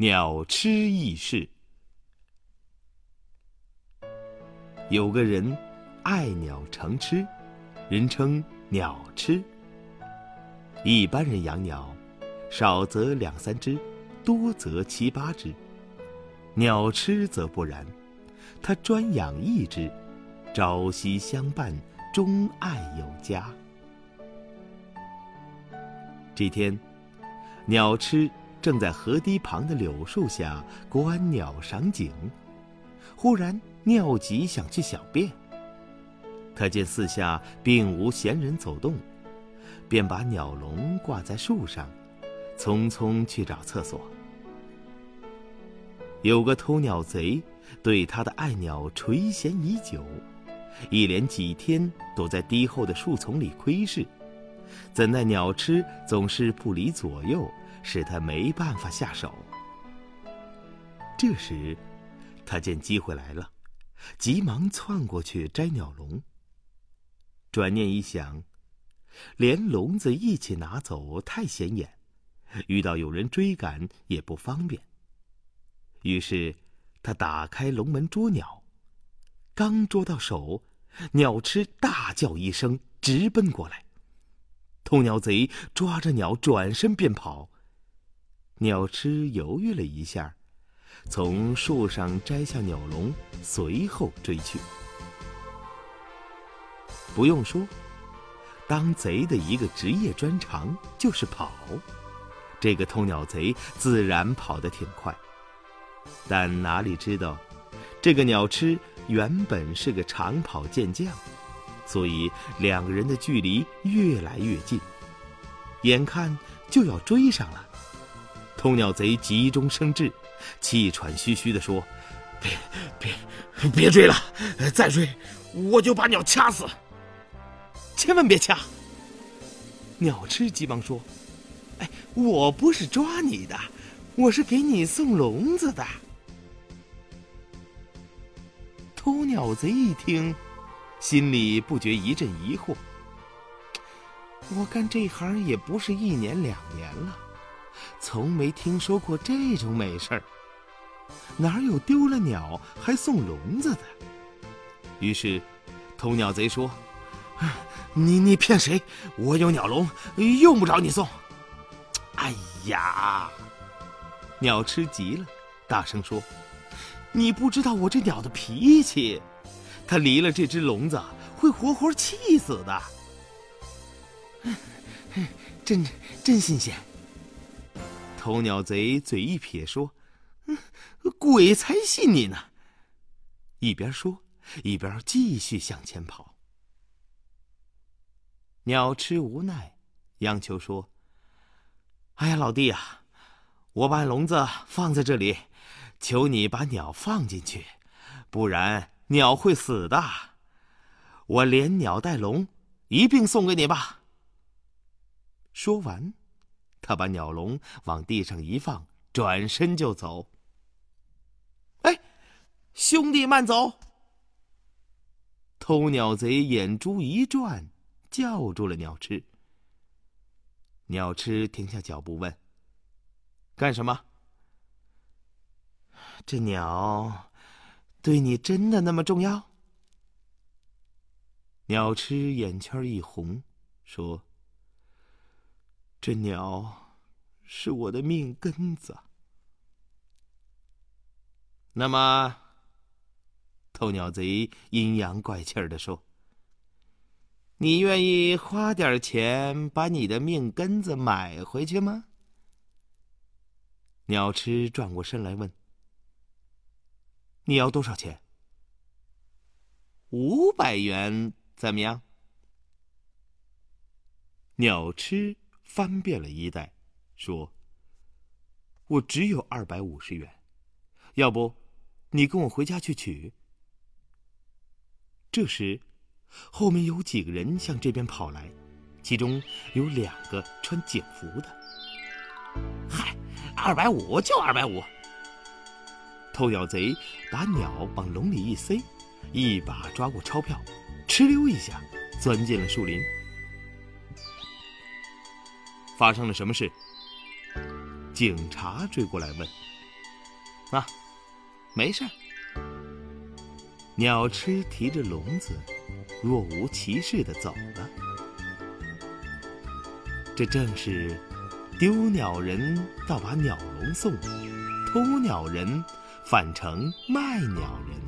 鸟吃异事。有个人爱鸟成痴，人称鸟痴。一般人养鸟，少则两三只，多则七八只。鸟痴则不然，他专养一只，朝夕相伴，钟爱有加。这天，鸟痴正在河堤旁的柳树下观鸟赏景，忽然尿急想去小便。他见四下并无闲人走动，便把鸟笼挂在树上，匆匆去找厕所。有个偷鸟贼对他的爱鸟垂涎已久，一连几天躲在堤后的树丛里窥视。怎奈鸟痴总是不离左右，使他没办法下手。这时，他见机会来了，急忙窜过去摘鸟笼。转念一想，连笼子一起拿走太显眼，遇到有人追赶也不方便。于是，他打开笼门捉鸟，刚捉到手，鸟痴大叫一声，直奔过来。偷鸟贼抓着鸟转身便跑。鸟痴犹豫了一下，从树上摘下鸟笼，随后追去。不用说，当贼的一个职业专长就是跑，这个偷鸟贼自然跑得挺快。但哪里知道，这个鸟痴原本是个长跑健将。所以两个人的距离越来越近，眼看就要追上了。偷鸟贼急中生智，气喘吁吁地说：“别别别追了，再追我就把鸟掐死！千万别掐！”鸟痴急忙说：“哎，我不是抓你的，我是给你送笼子的。”偷鸟贼一听。心里不觉一阵疑惑。我干这行也不是一年两年了，从没听说过这种美事儿。哪有丢了鸟还送笼子的？于是，偷鸟贼说：“你你骗谁？我有鸟笼，用不着你送。”哎呀！鸟吃急了，大声说：“你不知道我这鸟的脾气。”它离了这只笼子，会活活气死的。真真新鲜。偷鸟贼嘴一撇说：“鬼才信你呢！”一边说，一边继续向前跑。鸟吃无奈，央求说：“哎呀，老弟啊，我把笼子放在这里，求你把鸟放进去，不然……”鸟会死的，我连鸟带笼一并送给你吧。说完，他把鸟笼往地上一放，转身就走。哎，兄弟慢走！偷鸟贼眼珠一转，叫住了鸟吃。鸟吃停下脚步问：“干什么？”这鸟。对你真的那么重要？鸟吃眼圈一红，说：“这鸟是我的命根子。”那么，偷鸟贼阴阳怪气的说：“你愿意花点钱把你的命根子买回去吗？”鸟痴转过身来问。你要多少钱？五百元怎么样？鸟痴翻遍了衣袋，说：“我只有二百五十元，要不，你跟我回家去取。”这时，后面有几个人向这边跑来，其中有两个穿警服的。嗨，二百五就二百五。偷鸟贼把鸟往笼里一塞，一把抓过钞票，哧溜一下钻进了树林。发生了什么事？警察追过来问。啊，没事儿。鸟吃提着笼子，若无其事的走了。这正是丢鸟人倒把鸟笼送，偷鸟人反成卖鸟人。